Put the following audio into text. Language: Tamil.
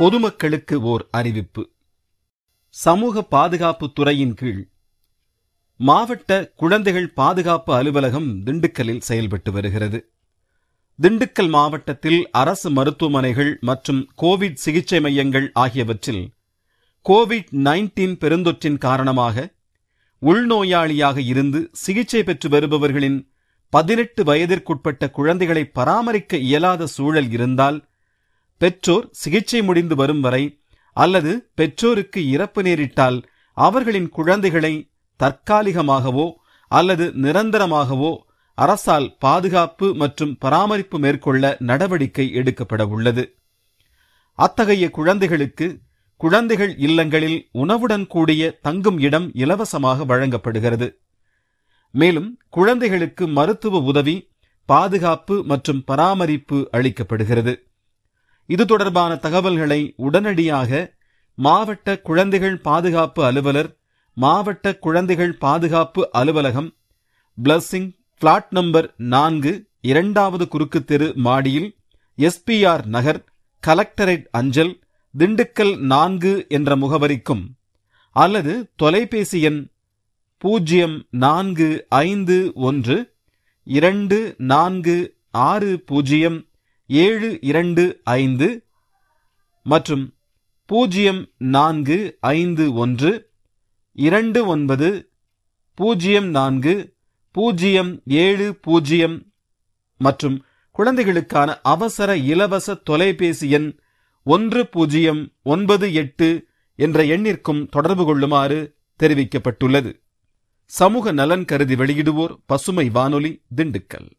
பொதுமக்களுக்கு ஓர் அறிவிப்பு. சமூக பாதுகாப்பு துறையின் கீழ் மாவட்ட குழந்தைகள் பாதுகாப்பு அலுவலகம் திண்டுக்கல்லில் செயல்பட்டு வருகிறது. திண்டுக்கல் மாவட்டத்தில் அரசு மருத்துவமனைகள் மற்றும் கோவிட் சிகிச்சை மையங்கள் ஆகியவற்றில் கோவிட் நைன்டீன் பெருந்தொற்றின் காரணமாக உள்நோயாளியாக இருந்து சிகிச்சை பெற்று வருபவர்களின் பதினெட்டு வயதிற்குட்பட்ட குழந்தைகளை பராமரிக்க இயலாத சூழல் இருந்தால் பெற்றோர் சிகிச்சை முடிந்து வரும் வரை அல்லது பெற்றோருக்கு இறப்பு நேரிட்டால் அவர்களின் குழந்தைகளை தற்காலிகமாகவோ அல்லது நிரந்தரமாகவோ அரசால் பாதுகாப்பு மற்றும் பராமரிப்பு மேற்கொள்ள நடவடிக்கை எடுக்கப்பட உள்ளது. அத்தகைய குழந்தைகளுக்கு குழந்தைகள் இல்லங்களில் உணவுடன் கூடிய தங்கும் இடம் இலவசமாக வழங்கப்படுகிறது. மேலும் குழந்தைகளுக்கு மருத்துவ உதவி பாதுகாப்பு மற்றும் பராமரிப்பு அளிக்கப்படுகிறது. இது தொடர்பான தகவல்களை உடனடியாக மாவட்ட குழந்தைகள் பாதுகாப்பு அலுவலர் மாவட்ட குழந்தைகள் பாதுகாப்பு அலுவலகம் பிளஸ்ஸிங் பிளாட் நம்பர் நான்கு இரண்டாவது குறுக்கு தெரு மாடியில் எஸ்பிஆர் நகர் கலெக்டரேட் அஞ்சல் திண்டுக்கல் நான்கு என்ற முகவரிக்கும் அல்லது தொலைபேசி எண் பூஜ்ஜியம் நான்கு ஐந்து ஒன்று இரண்டு நான்கு ஆறு பூஜ்ஜியம் ஏழு இரண்டு ஐந்து மற்றும் பூஜ்ஜியம் நான்கு ஐந்து ஒன்று இரண்டு ஒன்பது பூஜ்ஜியம் நான்கு பூஜ்ஜியம் ஏழு பூஜ்ஜியம் மற்றும் குழந்தைகளுக்கான அவசர இலவச தொலைபேசி எண் ஒன்று பூஜ்ஜியம் ஒன்பது எட்டு என்ற எண்ணிற்கும் தொடர்பு கொள்ளுமாறு தெரிவிக்கப்பட்டுள்ளது. சமூக நலன் கருதி வெளியிடுவோர் பசுமை வானொலி திண்டுக்கல்.